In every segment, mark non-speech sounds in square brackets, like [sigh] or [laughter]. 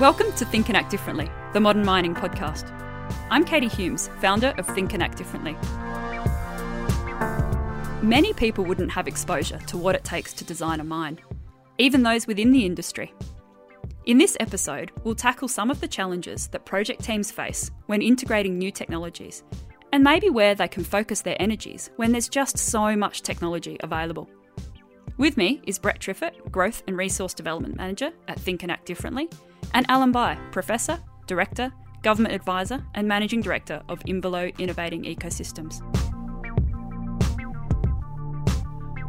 Welcome to Think and Act Differently, the modern mining podcast. I'm Katie Hulmes, founder of Think and Act Differently. Many people wouldn't have exposure to what it takes to design a mine, even those within the industry. In this episode, we'll tackle some of the challenges that project teams face when integrating new technologies, and maybe where they can focus their energies when there's just so much technology available. With me is Brett Triffett, Growth and Resource Development Manager at Think and Act Differently, and Alan Bye, Professor, Director, Government Advisor, and Managing Director of Imvelo Innovating Ecosystems.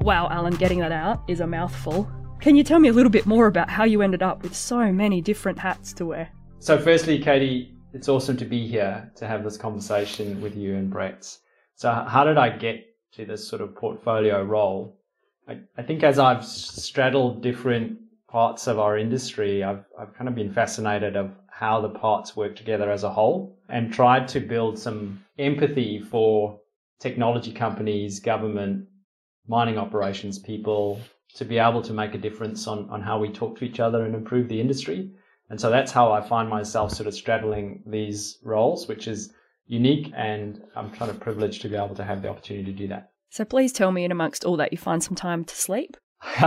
Wow, Alan, getting that out is a mouthful. Can you tell me a little bit more about how you ended up with so many different hats to wear? So, firstly, Katie, it's awesome to be here to have this conversation with you and Brett. So, how did I get to this sort of portfolio role? I, I think as I've straddled different parts of our industry, I've, I've kind of been fascinated of how the parts work together as a whole and tried to build some empathy for technology companies, government, mining operations people to be able to make a difference on, on how we talk to each other and improve the industry. And so that's how I find myself sort of straddling these roles, which is unique. And I'm kind of privileged to be able to have the opportunity to do that. So please tell me, in amongst all that, you find some time to sleep? [laughs]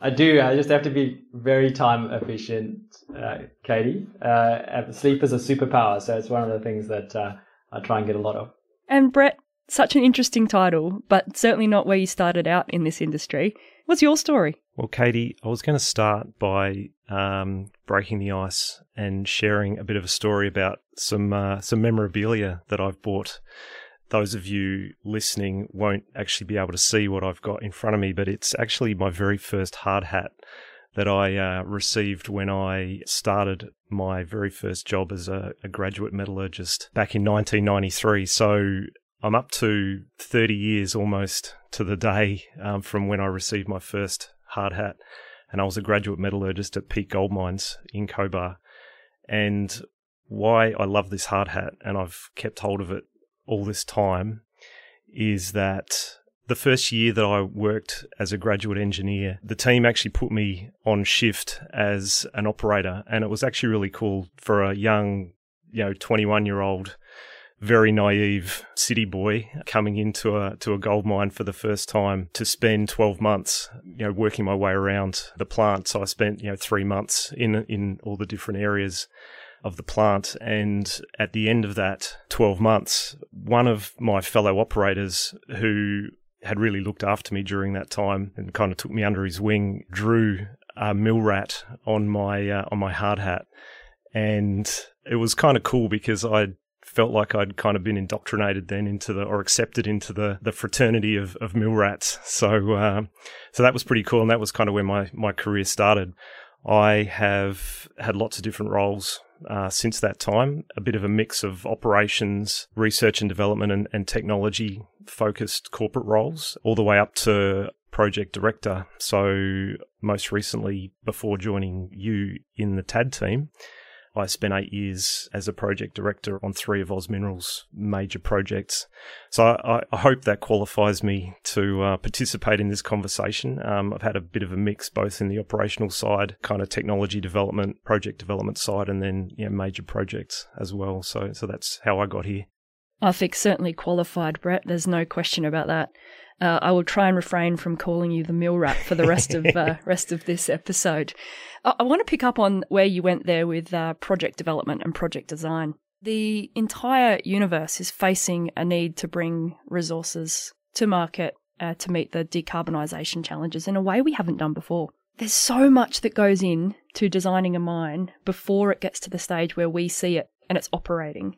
I do. I just have to be very time efficient, uh, Katie. Uh, sleep is a superpower, so it's one of the things that uh, I try and get a lot of. And Brett, such an interesting title, but certainly not where you started out in this industry. What's your story? Well, Katie, I was going to start by um, breaking the ice and sharing a bit of a story about some uh, some memorabilia that I've bought those of you listening won't actually be able to see what I've got in front of me, but it's actually my very first hard hat that I uh, received when I started my very first job as a, a, graduate metallurgist back in 1993. So I'm up to 30 years almost to the day um, from when I received my first hard hat. And I was a graduate metallurgist at Peak Gold Mines in Cobar. And why I love this hard hat, and I've kept hold of it all this time is that the first year that I worked as a graduate engineer, the team actually put me on shift as an operator. And it was actually really cool for a young, you know, 21 year old, very naive city boy coming into a, to a gold mine for the first time to spend 12 months, you know, working my way around the plant. So I spent, you know, three months in, in all the different areas of the plant. And at the end of that 12 months, one of my fellow operators who had really looked after me during that time and kind of took me under his wing drew a mill rat on my uh, on my hard hat. And it was kind of cool because I felt like I'd kind of been indoctrinated then into the or accepted into the the fraternity of, of mill rats. So uh, so that was pretty cool, and that was kind of where my my career started. I have had lots of different roles uh, since that time, a bit of a mix of operations, research and development, and, and technology focused corporate roles, all the way up to project director. So, most recently, before joining you in the TAD team, I spent eight years as a project director on three of Oz Minerals' major projects. So I, I hope that qualifies me to uh, participate in this conversation. Um, I've had a bit of a mix, both in the operational side, kind of technology development, project development side, and then you know, major projects as well. So, so that's how I got here. I think certainly qualified, Brett. There's no question about that. Uh, I will try and refrain from calling you the mill rat for the rest of uh, [laughs] rest of this episode. I, I, want to pick up on where you went there with uh, project development and project design. The entire universe is facing a need to bring resources to market uh, to meet the decarbonisation challenges in a way we haven't done before. There's so much that goes in to designing a mine before it gets to the stage where we see it and it's operating.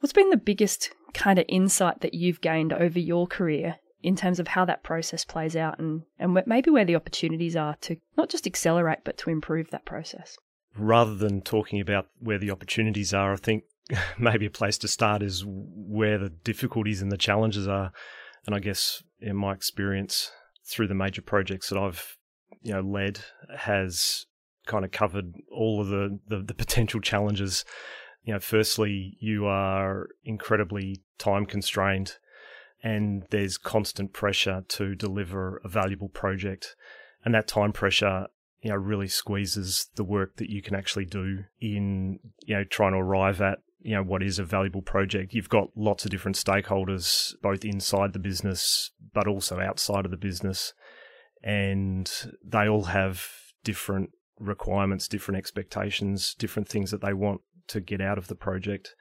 What's been the biggest kind of insight that you've gained over your career in terms of how that process plays out and, and maybe where the opportunities are to not just accelerate, but to improve that process. Rather than talking about where the opportunities are, I think [laughs] maybe a place to start is where the difficulties and the challenges are. And I guess in my experience through the major projects that I've you know led has kind of covered all of the, the, the potential challenges. You know, firstly, you are incredibly time constrained and there's constant pressure to deliver a valuable project. And that time pressure you know really squeezes the work that you can actually do in you know trying to arrive at you know what is a valuable project. You've got lots of different stakeholders both inside the business but also outside of the business. And they all have different requirements different expectations different things that they want to get out of the project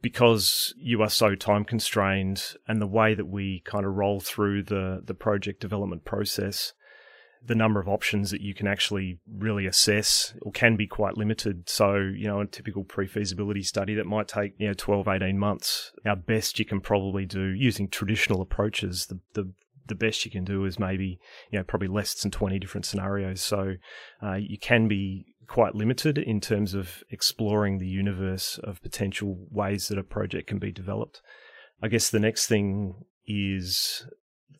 because you are so time constrained and the way that we kind of roll through the the project development process the number of options that you can actually really assess or can be quite limited. So, you know, a typical pre-feasibility study that might take, you know, 12, 18 months, our best you can probably do using traditional approaches, the, the, the best you can do is maybe, you know, probably less than 20 different scenarios. So uh, you can be quite limited in terms of exploring the universe of potential ways that a project can be developed. I guess the next thing is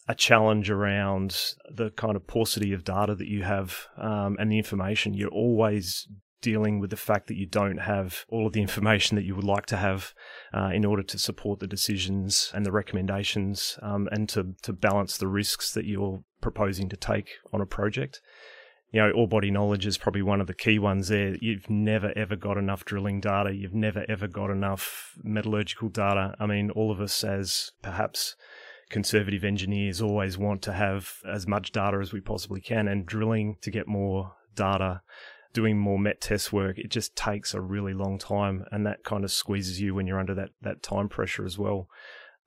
a challenge around the kind of paucity of data that you have um, and the information. You're always dealing with the fact that you don't have all of the information that you would like to have uh, in order to support the decisions and the recommendations um, and to, to balance the risks that you're proposing to take on a project. You know, ore body knowledge is probably one of the key ones there. You've never ever got enough drilling data. You've never ever got enough metallurgical data. I mean, all of us as perhaps conservative engineers always want to have as much data as we possibly can, and drilling to get more data, doing more met test work, it just takes a really long time, and that kind of squeezes you when you're under that that time pressure as well.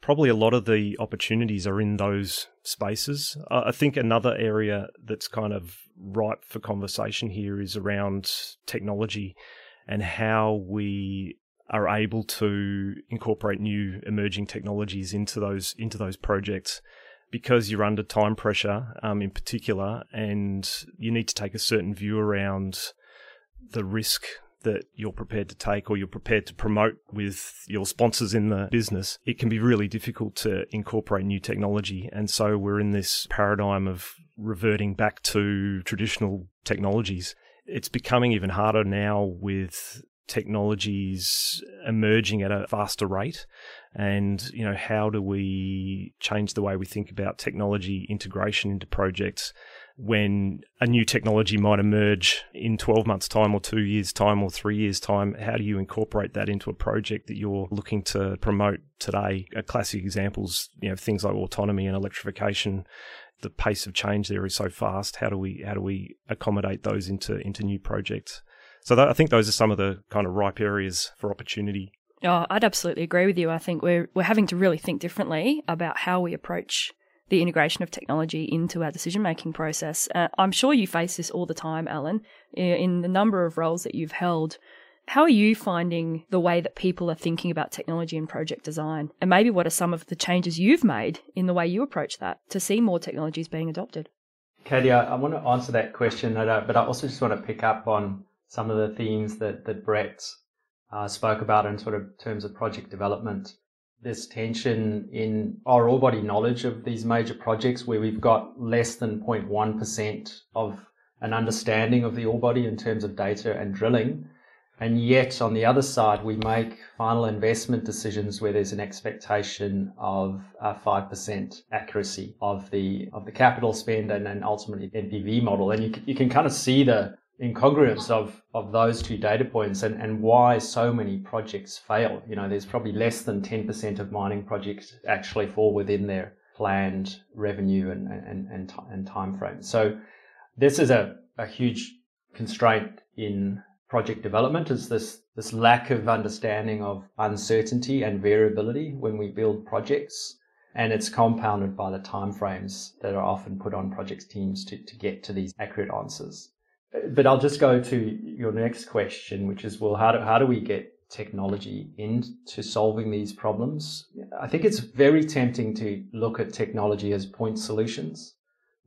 Probably a lot of the opportunities are in those spaces. I think another area that's kind of ripe for conversation here is around technology and how we are able to incorporate new emerging technologies into those into those projects because you're under time pressure um, in particular and you need to take a certain view around the risk that you're prepared to take or you're prepared to promote with your sponsors in the business, it can be really difficult to incorporate new technology. And so we're in this paradigm of reverting back to traditional technologies. It's becoming even harder now with technologies emerging at a faster rate and you know how do we change the way we think about technology integration into projects when a new technology might emerge in 12 months time or 2 years time or 3 years time how do you incorporate that into a project that you're looking to promote today a classic examples you know things like autonomy and electrification the pace of change there is so fast how do we how do we accommodate those into into new projects so that, I think those are some of the kind of ripe areas for opportunity. Oh, I'd absolutely agree with you. I think we're we're having to really think differently about how we approach the integration of technology into our decision making process. Uh, I'm sure you face this all the time, Alan, in the number of roles that you've held. How are you finding the way that people are thinking about technology and project design? And maybe what are some of the changes you've made in the way you approach that to see more technologies being adopted? Katie, I, I want to answer that question, but I also just want to pick up on some of the themes that, that Brett uh, spoke about in sort of terms of project development. This tension in our ore body knowledge of these major projects where we've got less than 0.1% of an understanding of the ore body in terms of data and drilling. And yet on the other side, we make final investment decisions where there's an expectation of uh, 5% accuracy of the, of the capital spend and then ultimately NPV model. And you you can kind of see the, incongruence of, of those two data points and, and why so many projects fail. You know, there's probably less than 10% of mining projects actually fall within their planned revenue and, and, and, and time frame. So this is a, a huge constraint in project development is this, this lack of understanding of uncertainty and variability when we build projects. And it's compounded by the timeframes that are often put on project teams to, to get to these accurate answers but I'll just go to your next question, which is, well, how do, how do we get technology into solving these problems? I think it's very tempting to look at technology as point solutions.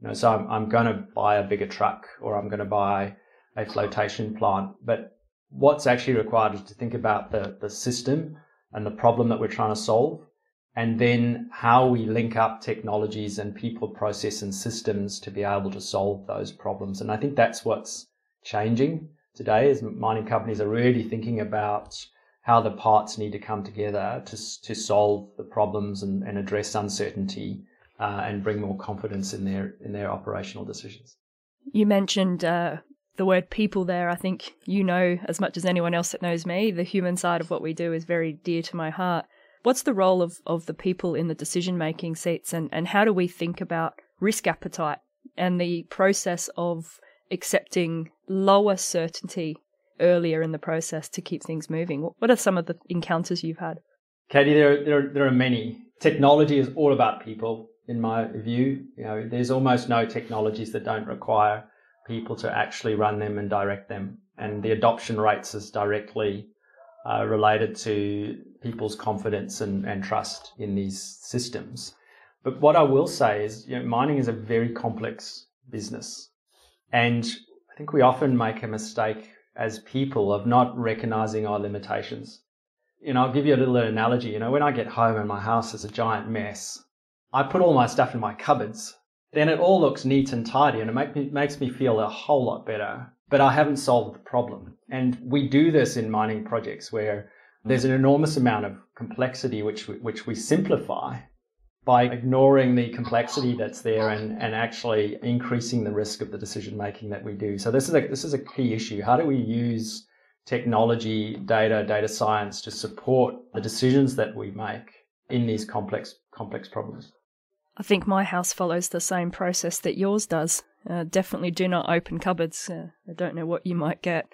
You know, so I'm, I'm going to buy a bigger truck or I'm going to buy a flotation plant, but what's actually required is to think about the, the system and the problem that we're trying to solve and then how we link up technologies and people, process, and systems to be able to solve those problems. And I think that's what's changing today as mining companies are really thinking about how the parts need to come together to, to solve the problems and, and address uncertainty uh, and bring more confidence in their in their operational decisions. You mentioned uh, the word people there. I think you know as much as anyone else that knows me, the human side of what we do is very dear to my heart. What's the role of, of the people in the decision making seats and, and how do we think about risk appetite and the process of accepting lower certainty earlier in the process to keep things moving? What are some of the encounters you've had? Katie, there, there, there are many. Technology is all about people, in my view. You know, there's almost no technologies that don't require people to actually run them and direct them. And the adoption rates is directly uh, related to people's confidence and, and trust in these systems. But what I will say is, you know, mining is a very complex business. And I think we often make a mistake as people of not recognizing our limitations. You know, I'll give you a little analogy. You know, when I get home and my house is a giant mess, I put all my stuff in my cupboards. Then it all looks neat and tidy and it make me, makes me feel a whole lot better. But I haven't solved the problem. And we do this in mining projects where there's an enormous amount of complexity which we, which we simplify by ignoring the complexity that's there and, and actually increasing the risk of the decision making that we do. So this is a this is a key issue. How do we use technology, data, data science to support the decisions that we make in these complex complex problems? I think my house follows the same process that yours does. Uh, definitely do not open cupboards. Uh, I don't know what you might get.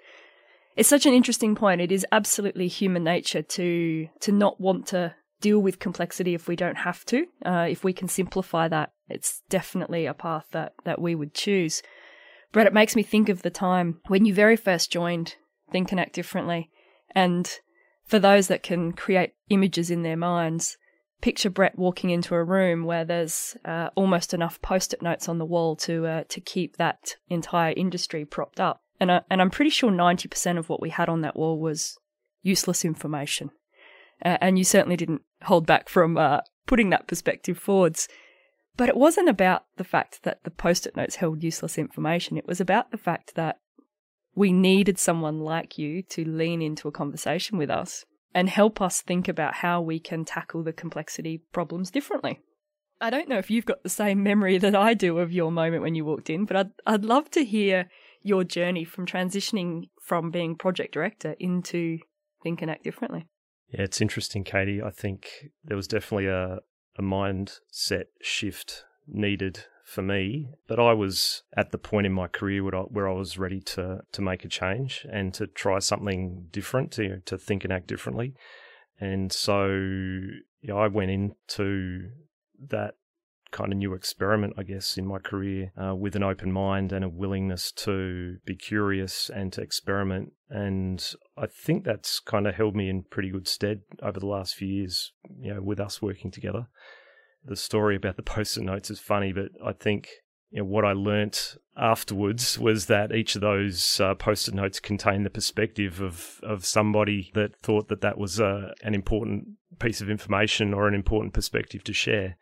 It's such an interesting point. It is absolutely human nature to to not want to deal with complexity if we don't have to. Uh, if we can simplify that, it's definitely a path that, that we would choose. Brett, it makes me think of the time when you very first joined Think and Act Differently. And for those that can create images in their minds, picture Brett walking into a room where there's uh, almost enough post-it notes on the wall to uh, to keep that entire industry propped up. And I, and I'm pretty sure 90% of what we had on that wall was useless information. Uh, and you certainly didn't hold back from uh, putting that perspective forwards. But it wasn't about the fact that the post it notes held useless information. It was about the fact that we needed someone like you to lean into a conversation with us and help us think about how we can tackle the complexity problems differently. I don't know if you've got the same memory that I do of your moment when you walked in, but I'd, I'd love to hear your journey from transitioning from being project director into Think and Act Differently. Yeah, it's interesting, Katie. I think there was definitely a, a mindset shift needed for me, but I was at the point in my career where I, where I was ready to to make a change and to try something different, to to think and act differently. And so yeah, I went into that kind of new experiment, I guess, in my career uh, with an open mind and a willingness to be curious and to experiment. And I think that's kind of held me in pretty good stead over the last few years, you know, with us working together. The story about the post-it notes is funny, but I think you know, what I learnt afterwards was that each of those uh, post-it notes contained the perspective of of somebody that thought that that was uh, an important piece of information or an important perspective to share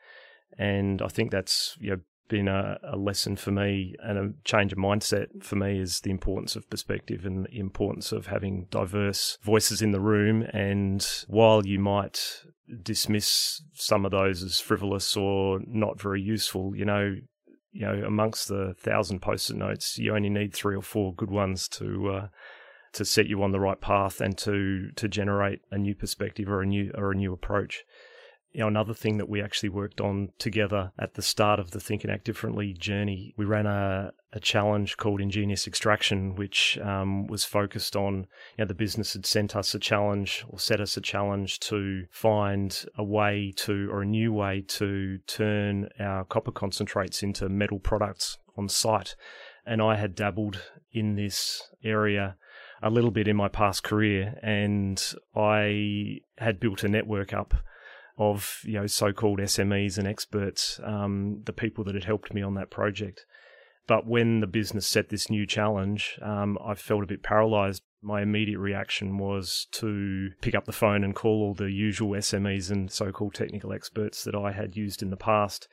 and I think that's you know been a, a, lesson for me and a change of mindset for me is the importance of perspective and the importance of having diverse voices in the room. And while you might dismiss some of those as frivolous or not very useful, you know, you know, amongst the thousand post-it notes, you only need three or four good ones to uh, to set you on the right path and to to generate a new perspective or a new or a new approach. You know, another thing that we actually worked on together at the start of the Think and Act Differently journey, we ran a, a challenge called Ingenious Extraction, which um, was focused on, you know, the business had sent us a challenge or set us a challenge to find a way to, or a new way to turn our copper concentrates into metal products on site. And I had dabbled in this area a little bit in my past career and I had built a network up of you know so-called SMEs and experts, um, the people that had helped me on that project. But when the business set this new challenge, um, I felt a bit paralyzed. My immediate reaction was to pick up the phone and call all the usual SMEs and so called technical experts that I had used in the past.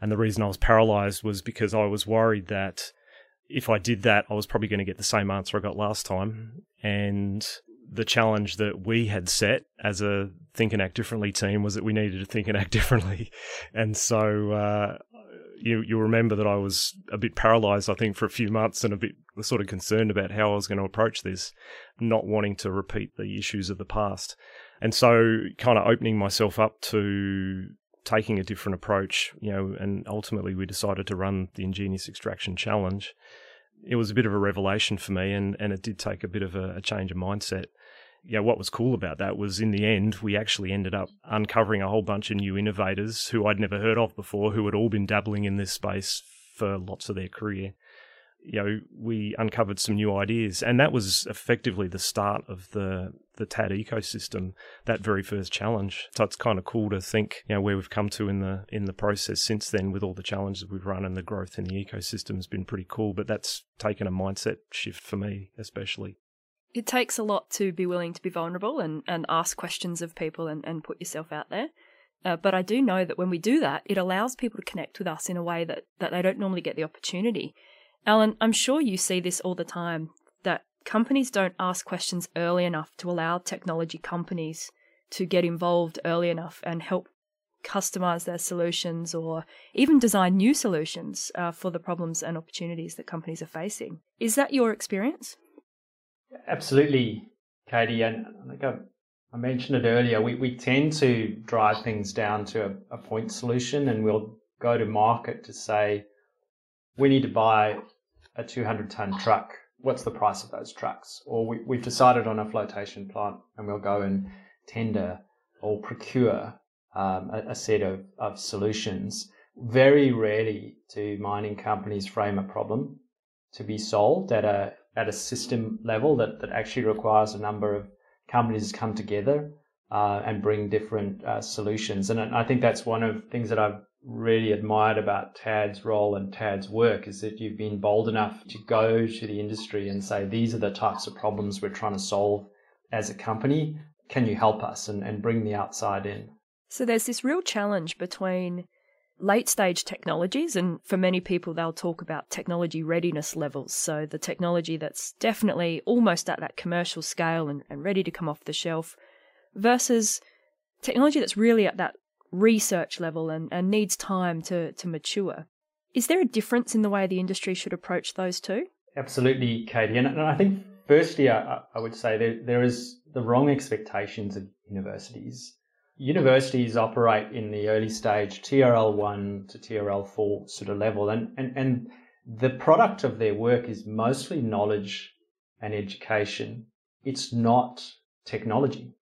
And the reason I was paralyzed was because I was worried that if I did that, I was probably going to get the same answer I got last time. And the challenge that we had set as a think and act differently team was that we needed to think and act [laughs] differently. And so, uh, you you remember that I was a bit paralyzed, I think, for a few months and a bit sort of concerned about how I was going to approach this, not wanting to repeat the issues of the past. And so kind of opening myself up to taking a different approach, you know, and ultimately we decided to run the Ingenious Extraction Challenge. It was a bit of a revelation for me and, and it did take a bit of a, a change of mindset you know, what was cool about that was in the end, we actually ended up uncovering a whole bunch of new innovators who I'd never heard of before, who had all been dabbling in this space for lots of their career. You know, we uncovered some new ideas, and that was effectively the start of the the TAD ecosystem. That very first challenge. So it's kind of cool to think, you know, where we've come to in the in the process since then, with all the challenges we've run and the growth in the ecosystem has been pretty cool. But that's taken a mindset shift for me, especially it takes a lot to be willing to be vulnerable and, and ask questions of people and, and put yourself out there. Uh, but I do know that when we do that, it allows people to connect with us in a way that, that they don't normally get the opportunity. Alan, I'm sure you see this all the time that companies don't ask questions early enough to allow technology companies to get involved early enough and help customize their solutions or even design new solutions uh, for the problems and opportunities that companies are facing. Is that your experience? Absolutely, Katie. And I I, I mentioned it earlier. We, we tend to drive things down to a, a point solution and we'll go to market to say, we need to buy a 200 ton truck. What's the price of those trucks? Or we, we've decided on a flotation plant and we'll go and tender or procure um, a, a, set of, of solutions. Very rarely do mining companies frame a problem to be solved at a at a system level that, that actually requires a number of companies to come together uh, and bring different uh, solutions. And I think that's one of the things that I've really admired about TAD's role and TAD's work is that you've been bold enough to go to the industry and say, these are the types of problems we're trying to solve as a company. Can you help us and, and bring the outside in? So there's this real challenge between late stage technologies, and for many people, they'll talk about technology readiness levels. So the technology that's definitely almost at that commercial scale and, and ready to come off the shelf, versus technology that's really at that research level and, and needs time to, to mature. Is there a difference in the way the industry should approach those two? Absolutely, Katie. And, I think, firstly, I, I would say there, there is the wrong expectations of universities universities operate in the early stage TRL1 to TRL4 sort of level, and, and, and the product of their work is mostly knowledge and education. It's not technology.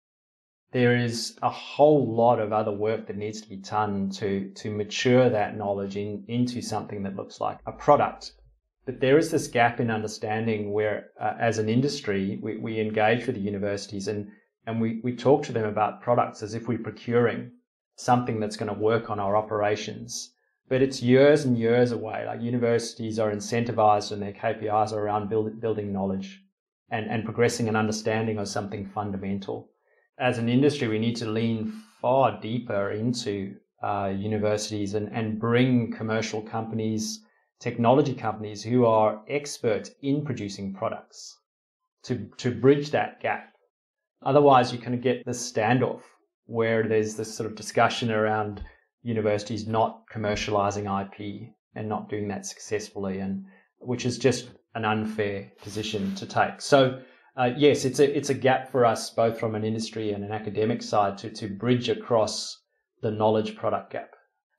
There is a whole lot of other work that needs to be done to, to mature that knowledge in, into something that looks like a product. But there is this gap in understanding where, uh, as an industry, we, we engage with the universities and and we, we talk to them about products as if we're procuring something that's going to work on our operations. But it's years and years away. Like universities are incentivized and their KPIs are around build, building knowledge and, and progressing an understanding of something fundamental. As an industry, we need to lean far deeper into uh, universities and, and bring commercial companies, technology companies who are experts in producing products to, to bridge that gap Otherwise, you kind of get this standoff where there's this sort of discussion around universities not commercializing IP and not doing that successfully, and which is just an unfair position to take. So, uh, yes, it's a it's a gap for us both from an industry and an academic side to to bridge across the knowledge product gap.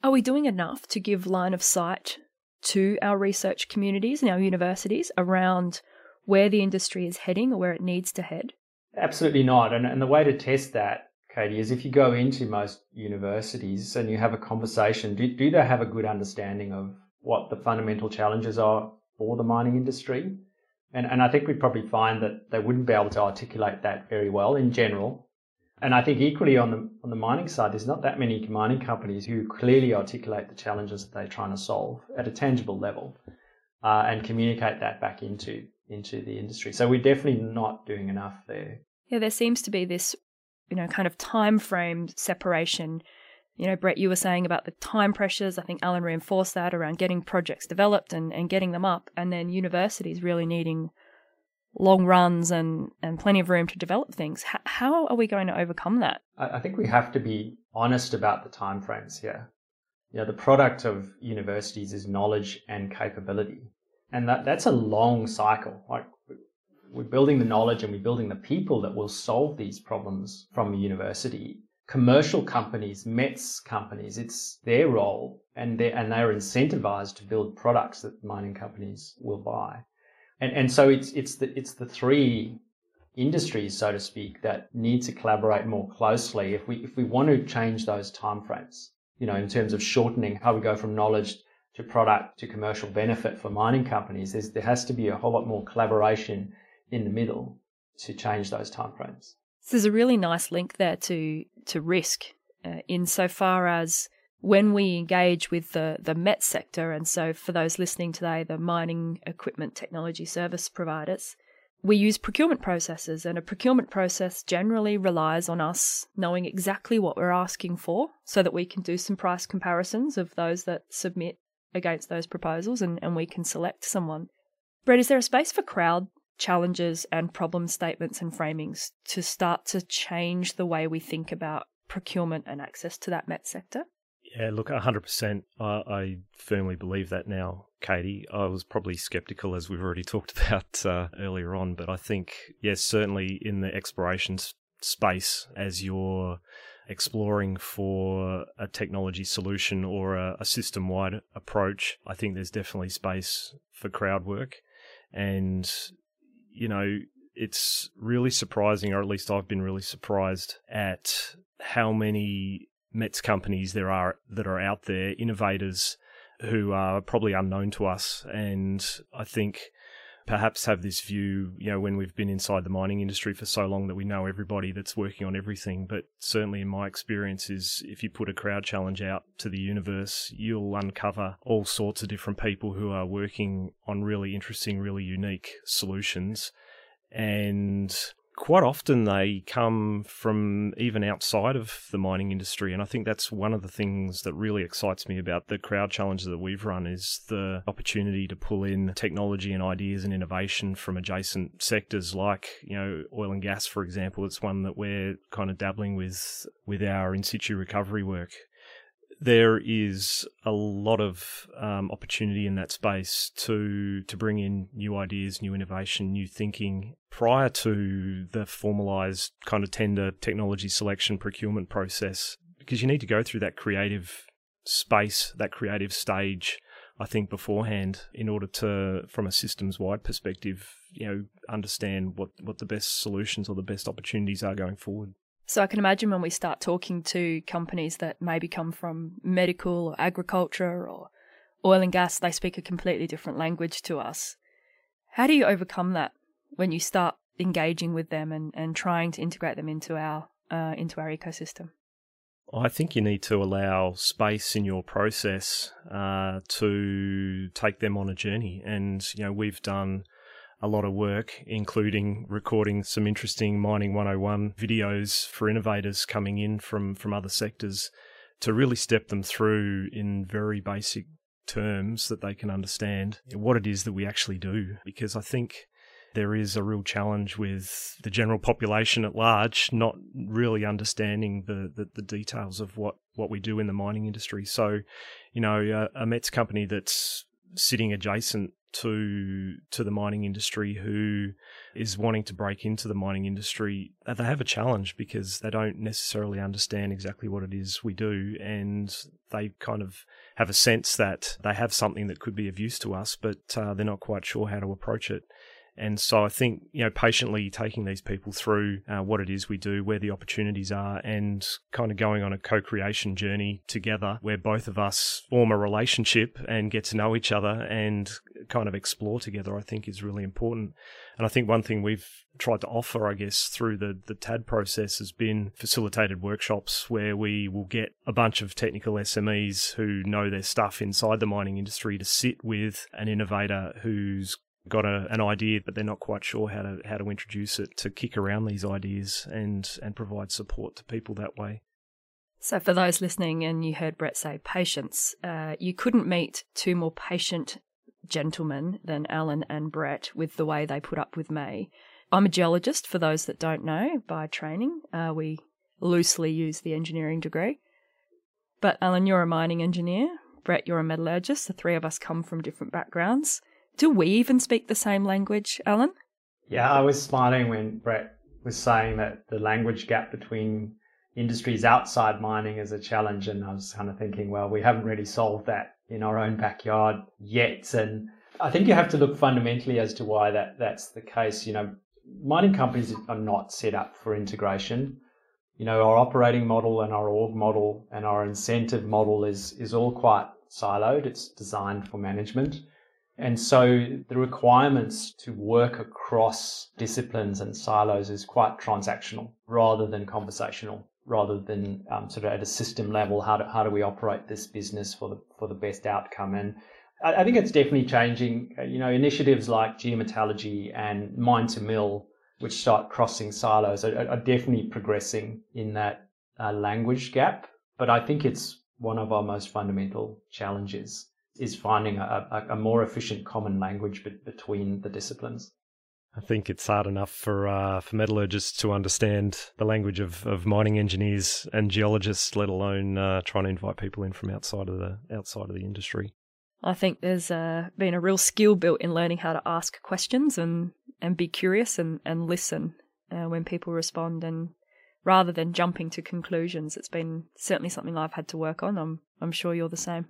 Are we doing enough to give line of sight to our research communities and our universities around where the industry is heading or where it needs to head? Absolutely not. And, and the way to test that, Katie, is if you go into most universities and you have a conversation, do, do they have a good understanding of what the fundamental challenges are for the mining industry? And, and I think we'd probably find that they wouldn't be able to articulate that very well in general. And I think equally on the on the mining side, there's not that many mining companies who clearly articulate the challenges that they're trying to solve at a tangible level, uh, and communicate that back into into the industry. So we're definitely not doing enough there. Yeah, there seems to be this, you know, kind of time frame separation. You know, Brett, you were saying about the time pressures. I think Alan reinforced that around getting projects developed and, and getting them up, and then universities really needing long runs and, and plenty of room to develop things. H- how are we going to overcome that? I think we have to be honest about the timeframes here. you know, the product of universities is knowledge and capability. And that, that's a long cycle. Like we're building the knowledge and we're building the people that will solve these problems from a university. Commercial companies, METS companies, it's their role and they're, and they're incentivized to build products that mining companies will buy. And, and so it's, it's the, it's the three industries, so to speak, that need to collaborate more closely if we, if we want to change those timeframes, you know, in terms of shortening how we go from knowledge to product to commercial benefit for mining companies, there has to be a whole lot more collaboration in the middle to change those timeframes. So there's a really nice link there to to risk, uh, insofar as when we engage with the the MET sector, and so for those listening today, the mining equipment technology service providers, we use procurement processes, and a procurement process generally relies on us knowing exactly what we're asking for, so that we can do some price comparisons of those that submit against those proposals, and, and we can select someone. Brett, is there a space for crowd challenges and problem statements and framings to start to change the way we think about procurement and access to that MET sector? Yeah, look, 100%. I, I firmly believe that now, Katie. I was probably skeptical, as we've already [laughs] talked about uh, earlier on, but I think, yes, certainly in the exploration space, as you're exploring for a technology solution or a, a system wide approach, I think there's definitely space for crowd work. And you know, it's really surprising, or at least I've been really surprised at how many METS companies there are that are out there, innovators who are probably unknown to us. And I think perhaps have this view, you know, when we've been inside the mining industry for so long that we know everybody that's working on everything. But certainly in my experience is if you put a crowd challenge out to the universe, you'll uncover all sorts of different people who are working on really interesting, really unique solutions. And quite often they come from even outside of the mining industry and i think that's one of the things that really excites me about the crowd challenges that we've run is the opportunity to pull in technology and ideas and innovation from adjacent sectors like you know oil and gas for example. It's one that we're kind of dabbling with with our in situ recovery work there is a lot of um, opportunity in that space to to bring in new ideas, new innovation, new thinking prior to the formalized kind of tender technology selection procurement process, because you need to go through that creative space, that creative stage. I think beforehand, in order to, from a systems wide perspective, you know, understand what, what the best solutions or the best opportunities are going forward. So I can imagine when we start talking to companies that maybe come from medical or agriculture or oil and gas, they speak a completely different language to us. How do you overcome that when you start engaging with them and, and trying to integrate them into our uh, into our ecosystem? I think you need to allow space in your process uh, to take them on a journey, and you know we've done a lot of work, including recording some interesting Mining 101 videos for innovators coming in from, from other sectors to really step them through in very basic terms that they can understand what it is that we actually do. Because I think there is a real challenge with the general population at large not really understanding the, the, the details of what, what we do in the mining industry. So, you know, a, a METS company that's sitting adjacent to to the mining industry who is wanting to break into the mining industry they have a challenge because they don't necessarily understand exactly what it is we do. And they kind of have a sense that they have something that could be of use to us but uh, they're not quite sure how to approach it and so I think, you know, patiently taking these people through uh, what it is we do, where the opportunities are, and kind of going on a co creation journey together where both of us form a relationship and get to know each other and kind of explore together, I think is really important. And I think one thing we've tried to offer, I guess, through the, the TAD process has been facilitated workshops where we will get a bunch of technical SMEs who know their stuff inside the mining industry to sit with an innovator who's got a, an idea, but they're not quite sure how to how to introduce it to kick around these ideas and and provide support to people that way. So, for those listening, and you heard Brett say patience, uh, you couldn't meet two more patient gentlemen than Alan and Brett with the way they put up with me. I'm a geologist, for those that don't know, by training. Uh, we loosely use the engineering degree. But Alan, you're a mining engineer. Brett, you're a metallurgist. The three of us come from different backgrounds. Do we even speak the same language, Alan? Yeah, I was smiling when Brett was saying that the language gap between industries outside mining is a challenge. And I was kind of thinking, well, we haven't really solved that in our own backyard yet. And I think you have to look fundamentally as to why that, that's the case. You know, mining companies are not set up for integration. You know, our operating model and our org model and our incentive model is, is all quite siloed. It's designed for management. And so the requirements to work across disciplines and silos is quite transactional rather than conversational, rather than um, sort of at a system level. How do, how do we operate this business for the, for the best outcome? And I, I think it's definitely changing. Uh, you know, initiatives like geometallurgy and mine to mill, which start crossing silos, are, are definitely progressing in that uh, language gap. But I think it's one of our most fundamental challenges is finding a, a, a more efficient common language be- between the disciplines. I think it's hard enough for uh, for metallurgists to understand the language of, of mining engineers and geologists, let alone uh, trying to invite people in from outside of the outside of the industry. I think there's uh, been a real skill built in learning how to ask questions and, and be curious and, and listen uh, when people respond. And rather than jumping to conclusions, it's been certainly something I've had to work on. I'm I'm sure you're the same.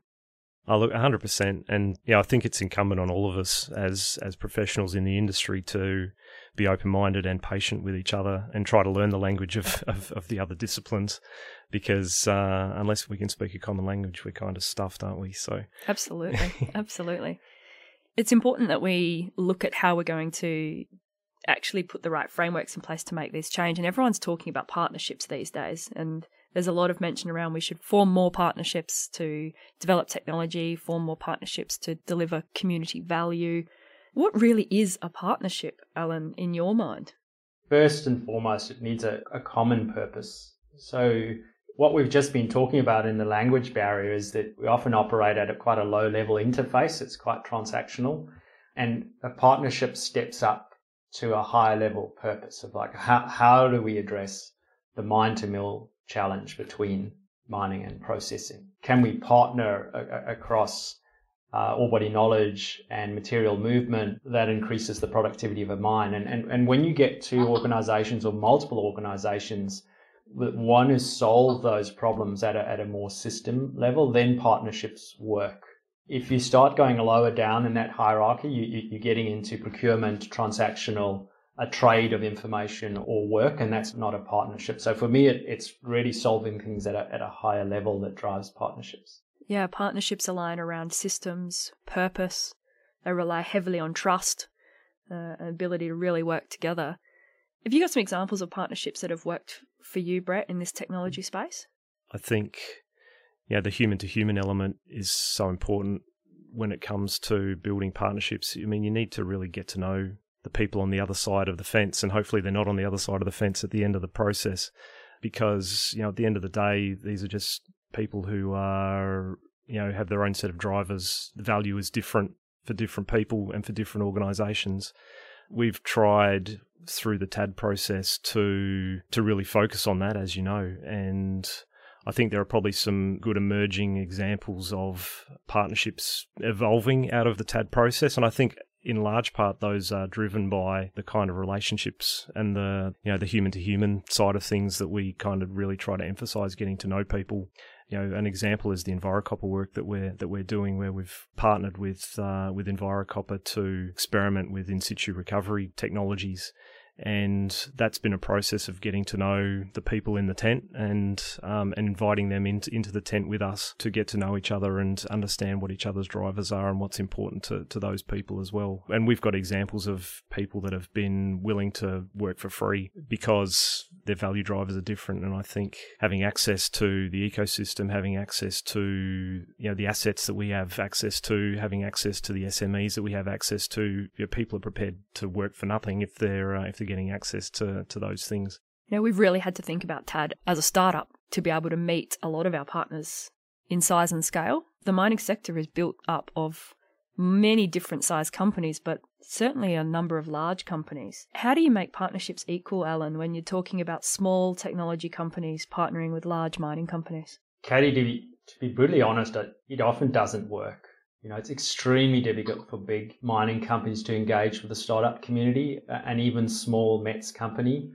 Oh, look, 100%. And yeah, I think it's incumbent on all of us as, as professionals in the industry to be open minded and patient with each other and try to learn the language of, [laughs] of, of the other disciplines because uh, unless we can speak a common language, we're kind of stuffed, aren't we? So, absolutely. [laughs] absolutely. It's important that we look at how we're going to actually put the right frameworks in place to make this change. And everyone's talking about partnerships these days. And there's a lot of mention around we should form more partnerships to develop technology, form more partnerships to deliver community value. What really is a partnership, Alan, in your mind? First and foremost, it needs a, a common purpose. So, what we've just been talking about in the language barrier is that we often operate at a quite a low level interface. It's quite transactional. And a partnership steps up to a higher level purpose of like, how, how do we address the mine to mill challenge between mining and processing. Can we partner a- across uh, body knowledge and material movement that increases the productivity of a mine? And, and, and when you get two organizations or multiple organizations that one is solve those problems at a, at a more system level, then partnerships work. If you start going lower down in that hierarchy, you, you, you're getting into procurement, transactional, a trade of information or work, and that's not a partnership. So for me, it, it's really solving things at a, at a higher level that drives partnerships. Yeah, partnerships align around systems, purpose. They rely heavily on trust, uh, ability to really work together. Have you got some examples of partnerships that have worked for you, Brett, in this technology space? I think, yeah, the human to human element is so important when it comes to building partnerships. I mean, you need to really get to know the people on the other side of the fence, and hopefully they're not on the other side of the fence at the end of the process, because you know at the end of the day, these are just people who are you know have their own set of drivers. The value is different for different people and for different organisations. We've tried through the TAD process to to really focus on that, as you know, and I think there are probably some good emerging examples of partnerships evolving out of the TAD process. And I think in large part those are driven by the kind of relationships and the you know the human to human side of things that we kind of really try to emphasize getting to know people. You know an example is the EnviroCopper work that we're that we're doing where we've partnered with uh, with EnviroCopper to experiment with in situ recovery technologies and that's been a process of getting to know the people in the tent and um, and inviting them into into the tent with us to get to know each other and understand what each other's drivers are and what's important to, to those people as well. And we've got examples of people that have been willing to work for free because their value drivers are different. And I think having access to the ecosystem, having access to you know the assets that we have access to, having access to the SMEs that we have access to, you know, people are prepared to work for nothing if they're uh, if they're getting access to, to those things. You know, we've really had to think about TAD as a startup to be able to meet a lot of our partners in size and scale. The mining sector is built up of many different size companies, but certainly a number of large companies. How do you make partnerships equal, Alan, when you're talking about small technology companies partnering with large mining companies? Katie, to be to be brutally honest, it often doesn't work. You know, it's extremely difficult for big mining companies to engage with the startup community and even small METS company.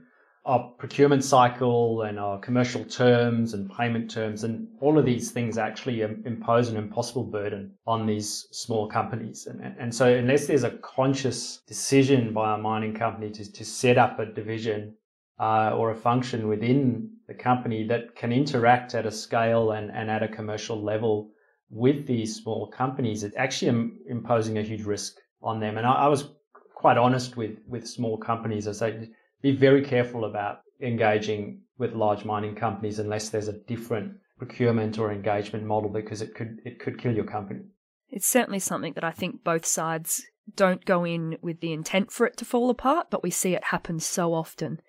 Our procurement cycle and our commercial terms and payment terms and all of these things actually impose an impossible burden on these small companies. And, and so unless there's a conscious decision by a mining company to, to set up a division uh, or a function within the company that can interact at a scale and, and at a commercial level with these small companies, it's actually imposing a huge risk on them. And I, I was quite honest with, with small companies. I say, be very careful about engaging with large mining companies unless there's a different procurement or engagement model because it could it could kill your company. It's certainly something that I think both sides don't go in with the intent for it to fall apart, but we see it happen so often.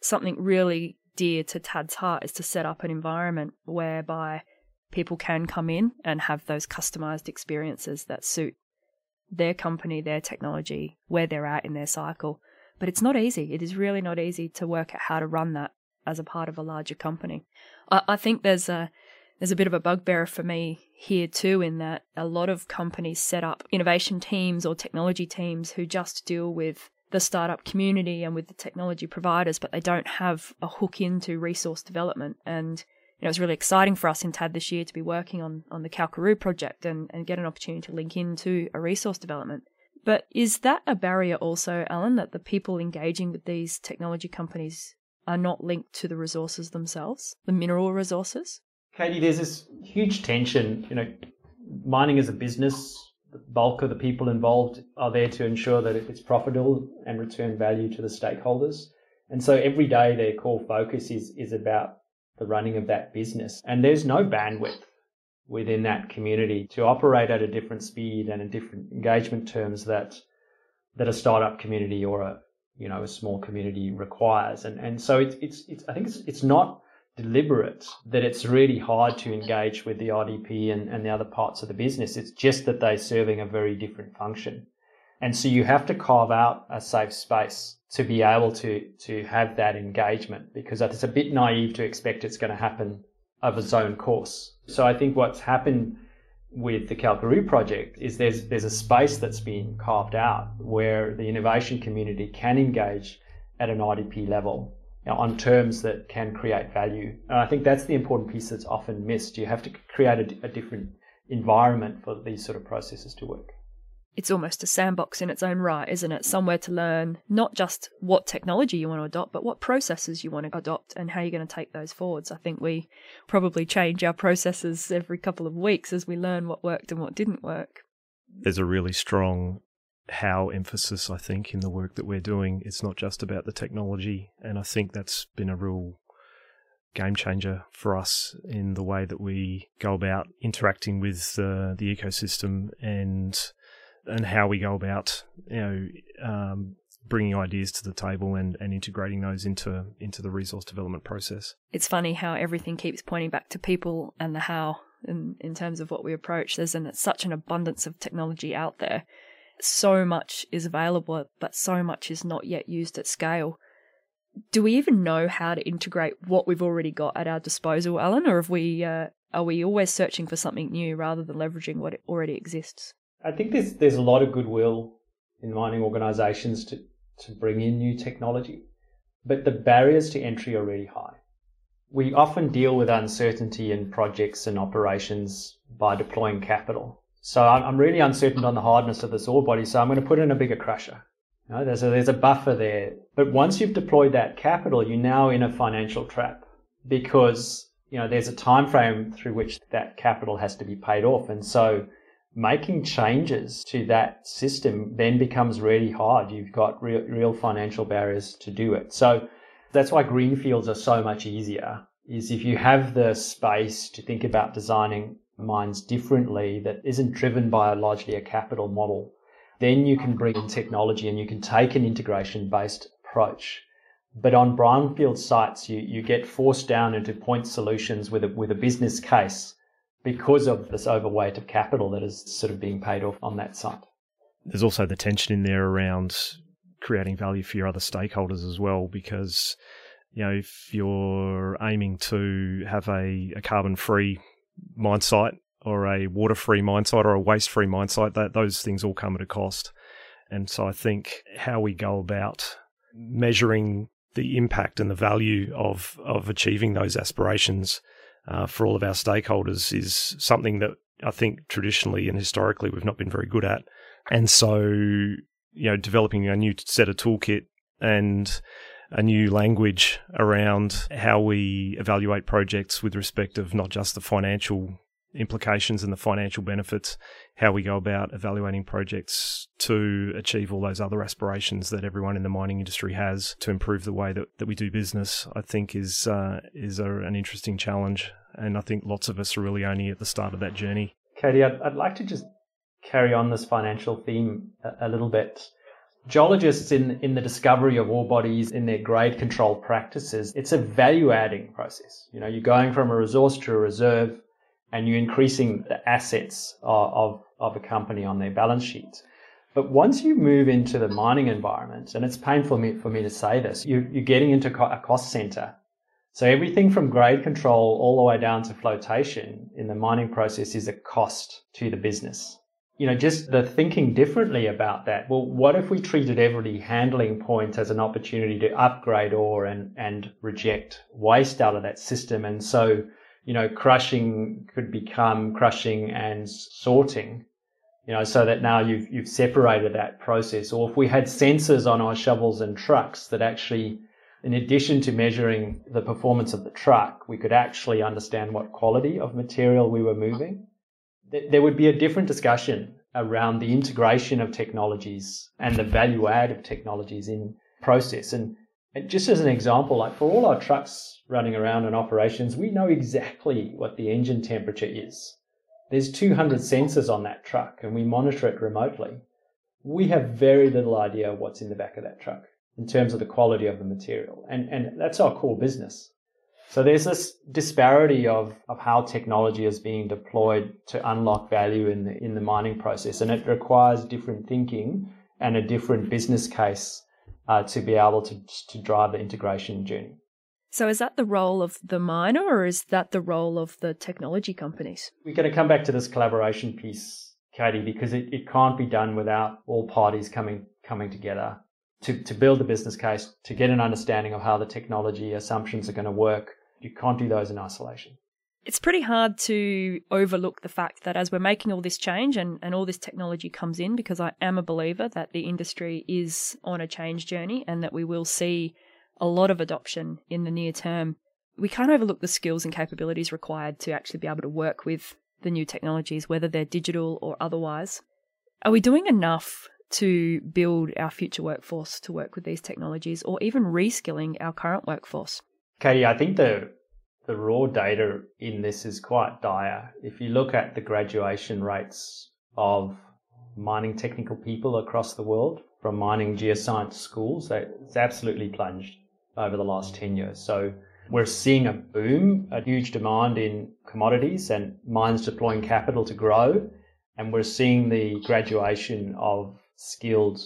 Something really dear to TAD's heart is to set up an environment whereby people can come in and have those customized experiences that suit their company, their technology, where they're at in their cycle. But it's not easy. It is really not easy to work out how to run that as a part of a larger company. I, I think there's a there's a bit of a bugbear for me here too, in that a lot of companies set up innovation teams or technology teams who just deal with the startup community and with the technology providers, but they don't have a hook into resource development. And you know, it was really exciting for us in TAD this year to be working on, on the Kalkaroo project and, and get an opportunity to link into a resource development. But is that a barrier also, Alan, that the people engaging with these technology companies are not linked to the resources themselves, the mineral resources? Katie, there's this huge tension. You know, mining is a business. The bulk of the people involved are there to ensure that it's profitable and return value to the stakeholders. And so every day their core focus is, is about the running of that business. And there's no bandwidth within that community to operate at a different speed and in different engagement terms that that a startup community or a you know a small community requires. And and so it's it's, it's I think it's it's not deliberate that it's really hard to engage with the RDP and, and the other parts of the business. It's just that they're serving a very different function. And so you have to carve out a safe space to be able to to have that engagement because it's a bit naive to expect it's going to happen of its own course. So I think what's happened with the Kalkaroo project is there's there's a space that's been carved out where the innovation community can engage at an RDP level you know, on terms that can create value. And I think that's the important piece that's often missed. You have to create a, a different environment for these sort of processes to work it's almost a sandbox in its own right, isn't it? Somewhere to learn not just what technology you want to adopt, but what processes you want to adopt and how you're going to take those forwards. I think we probably change our processes every couple of weeks as we learn what worked and what didn't work. There's a really strong how emphasis, I think, in the work that we're doing. It's not just about the technology. And I think that's been a real game changer for us in the way that we go about interacting with uh, the ecosystem and and how we go about you know um, bringing ideas to the table and, and integrating those into into the resource development process. It's funny how everything keeps pointing back to people and the how in, in terms of what we approach. There's an, such an abundance of technology out there. So much is available, but so much is not yet used at scale. Do we even know how to integrate what we've already got at our disposal, Alan, or have we uh, are we always searching for something new rather than leveraging what already exists? I think there's there's a lot of goodwill in mining organisations to to bring in new technology, but the barriers to entry are really high. We often deal with uncertainty in projects and operations by deploying capital. So I'm really uncertain on the hardness of this ore body, so I'm going to put in a bigger crusher. You know, there's a, there's a buffer there. But once you've deployed that capital, you're now in a financial trap because you know there's a time frame through which that capital has to be paid off, and so making changes to that system then becomes really hard. You've got real, real financial barriers to do it. So that's why greenfields are so much easier is if you have the space to think about designing mines differently that isn't driven by a largely a capital model, then you can bring in technology and you can take an integration based approach. But on brownfield sites, you, you get forced down into point solutions with a, with a business case because of this overweight of capital that is sort of being paid off on that site. There's also the tension in there around creating value for your other stakeholders as well, because you know if you're aiming to have a, a carbon free mine site or a water free mine site or a waste free mine site, that those things all come at a cost. And so I think how we go about measuring the impact and the value of of achieving those aspirations uh, for all of our stakeholders is something that I think traditionally and historically we've not been very good at. And so, you know, developing a new set of toolkit and a new language around how we evaluate projects with respect of not just the financial implications and the financial benefits, how we go about evaluating projects to achieve all those other aspirations that everyone in the mining industry has to improve the way that, that we do business, I think is uh, is a, an interesting challenge. And I think lots of us are really only at the start of that journey. Katie, I'd, I'd like to just carry on this financial theme a, a little bit. Geologists in, in the discovery of ore bodies in their grade control practices, it's a value adding process. You know, you're going from a resource to a reserve and you're increasing the assets of, of, of a company on their balance sheet. But once you move into the mining environment, and it's painful for me, for me to say this, you, you're getting into a cost center. So everything from grade control all the way down to flotation in the mining process is a cost to the business. You know, just the thinking differently about that. Well, what if we treated every handling point as an opportunity to upgrade ore and, and reject waste out of that system? And so you know, crushing could become crushing and sorting, you know, so that now you've, you've separated that process. Or if we had sensors on our shovels and trucks that actually, in addition to measuring the performance of the truck, we could actually understand what quality of material we were moving, there would be a different discussion around the integration of technologies and the value add of technologies in process. And, and just as an example, like for all our trucks running around in operations, we know exactly what the engine temperature is. There's 200 sensors on that truck and we monitor it remotely. We have very little idea what's in the back of that truck in terms of the quality of the material. And, and that's our core business. So there's this disparity of, of how technology is being deployed to unlock value in the, in the mining process. And it requires different thinking and a different business case uh, to be able to, to drive the integration journey. So is that the role of the miner or is that the role of the technology companies? We're going to come back to this collaboration piece, Katie, because it, it can't be done without all parties coming coming together to, to build the business case, to get an understanding of how the technology assumptions are going to work. You can't do those in isolation. It's pretty hard to overlook the fact that as we're making all this change and, and all this technology comes in, because I am a believer that the industry is on a change journey and that we will see a lot of adoption in the near term, we can't overlook the skills and capabilities required to actually be able to work with the new technologies, whether they're digital or otherwise. Are we doing enough to build our future workforce to work with these technologies or even reskilling our current workforce? Katie, I think the the raw data in this is quite dire. If you look at the graduation rates of mining technical people across the world from mining geoscience schools, it's absolutely plunged over the last 10 years. So we're seeing a boom, a huge demand in commodities and mines deploying capital to grow. And we're seeing the graduation of skilled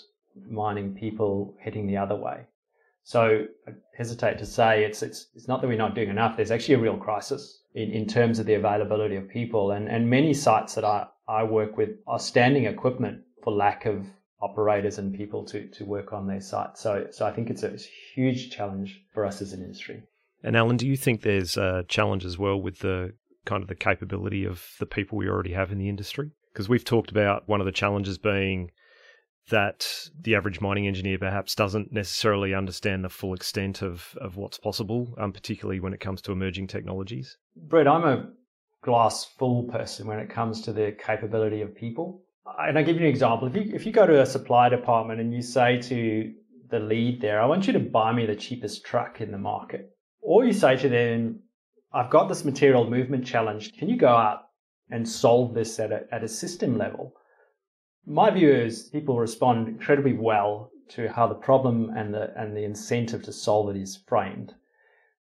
mining people heading the other way. So I hesitate to say it's, it's, it's not that we're not doing enough. There's actually a real crisis in, in terms of the availability of people. And, and many sites that I, I work with are standing equipment for lack of operators and people to, to work on their site. So, so I think it's a huge challenge for us as an industry. And Alan, do you think there's a challenge as well with the kind of the capability of the people we already have in the industry? Because we've talked about one of the challenges being that the average mining engineer perhaps doesn't necessarily understand the full extent of, of what's possible, um, particularly when it comes to emerging technologies. Brett, I'm a glass full person when it comes to the capability of people and I'll give you an example. If you if you go to a supply department and you say to the lead there, I want you to buy me the cheapest truck in the market. Or you say to them, I've got this material movement challenge. Can you go out and solve this at a, at a system level? My view is people respond incredibly well to how the problem and the and the incentive to solve it is framed.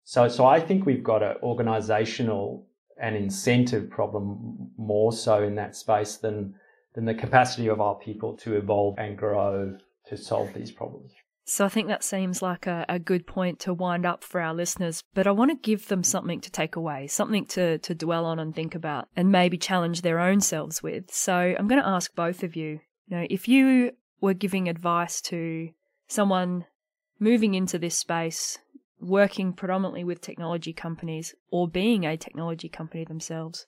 So so I think we've got an organizational and incentive problem more so in that space than than the capacity of our people to evolve and grow to solve these problems. So I think that seems like a, a good point to wind up for our listeners, but I want to give them something to take away, something to, to dwell on and think about, and maybe challenge their own selves with. So I'm going to ask both of you, you know, if you were giving advice to someone moving into this space, working predominantly with technology companies or being a technology company themselves,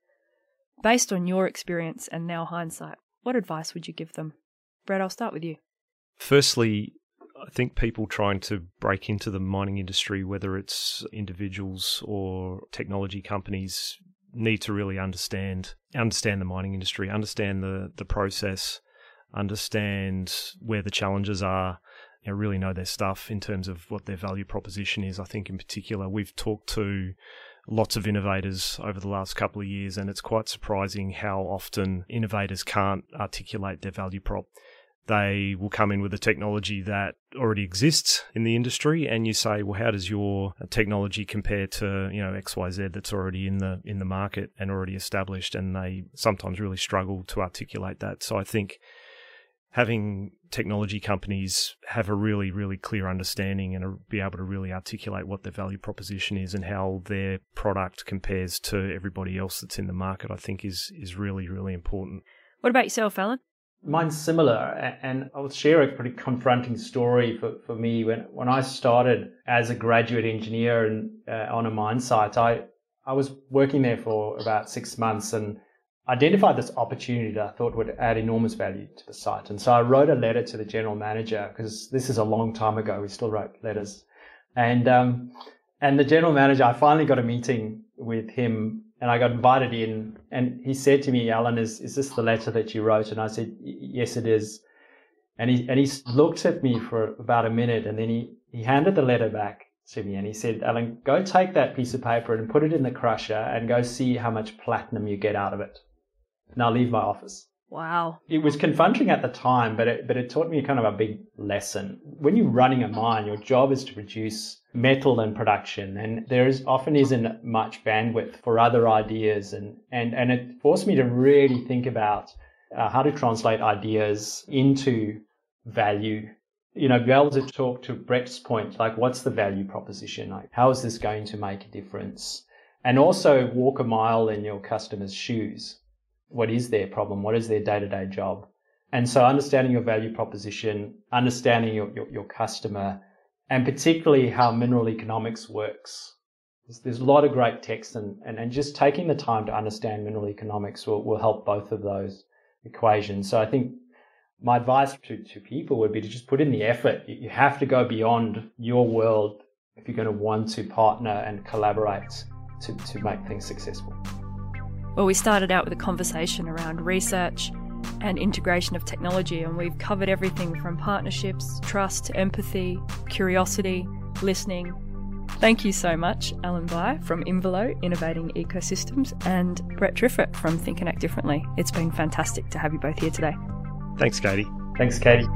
based on your experience and now hindsight, what advice would you give them? Brett, I'll start with you. Firstly, I think people trying to break into the mining industry, whether it's individuals or technology companies, need to really understand understand the mining industry, understand the the process, understand where the challenges are, know, really know their stuff in terms of what their value proposition is. I think in particular, we've talked to lots of innovators over the last couple of years, and it's quite surprising how often innovators can't articulate their value prop they will come in with a technology that already exists in the industry and you say well how does your technology compare to you know xyz that's already in the in the market and already established? And they sometimes really struggle to articulate that. So i think having technology companies have a really really clear understanding and be able to really articulate what their value proposition is and how their product compares to everybody else that's in the market i think is is really really important. What about yourself Alan Mine's similar, and I'll share a pretty confronting story for, for me. When when I started as a graduate engineer and uh, on a mine site, I I was working there for about six months and identified this opportunity that I thought would add enormous value to the site. And so I wrote a letter to the general manager because this is a long time ago. We still wrote letters, and um, and the general manager, I finally got a meeting with him and I got invited in, and he said to me, "Alan, is is this the letter that you wrote?" And I said, "Yes, it is." And he and he looked at me for about a minute, and then he he handed the letter back to me, and he said, "Alan, go take that piece of paper and put it in the crusher, and go see how much platinum you get out of it. Now leave my office." Wow. It was confronting at the time, but it, but it taught me kind of a big lesson. When you're running a mine, your job is to produce metal and production, and there is often isn't much bandwidth for other ideas, and and and it forced me to really think about uh, how to translate ideas into value. You know, be able to talk to Brett's point, like what's the value proposition? Like, how is this going to make a difference? And also walk a mile in your customer's shoes what is their problem, what is their day to day job. And so understanding your value proposition, understanding your, your, your, customer, and particularly how mineral economics works. There's, there's a lot of great text and, and, and just taking the time to understand mineral economics will, will help both of those equations. So I think my advice to, to people would be to just put in the effort. You have to go beyond your world if you're going to want to partner and collaborate to, to make things successful. Well, we started out with a conversation around research and integration of technology, and we've covered everything from partnerships, trust, empathy, curiosity, listening. Thank you so much, Alan Bye from Imvelo, Innovating Ecosystems, and Brett Triffett from Think and Act Differently. It's been fantastic to have you both here today. Thanks, Katie. Thanks, Katie.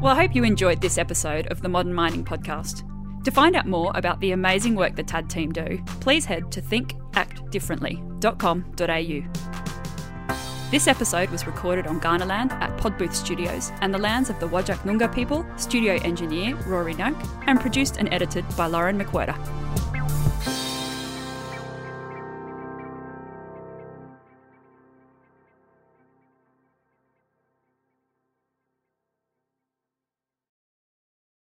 Well, I hope you enjoyed this episode of the Modern Mining Podcast. To find out more about the amazing work the TAD team do, please head to thinkactdifferently.com.au. This episode was recorded on Kaurna land at Podbooth Studios and the lands of the Whadjuk Noongar people, studio engineer Rory Nunk, and produced and edited by Lauren McWhirter.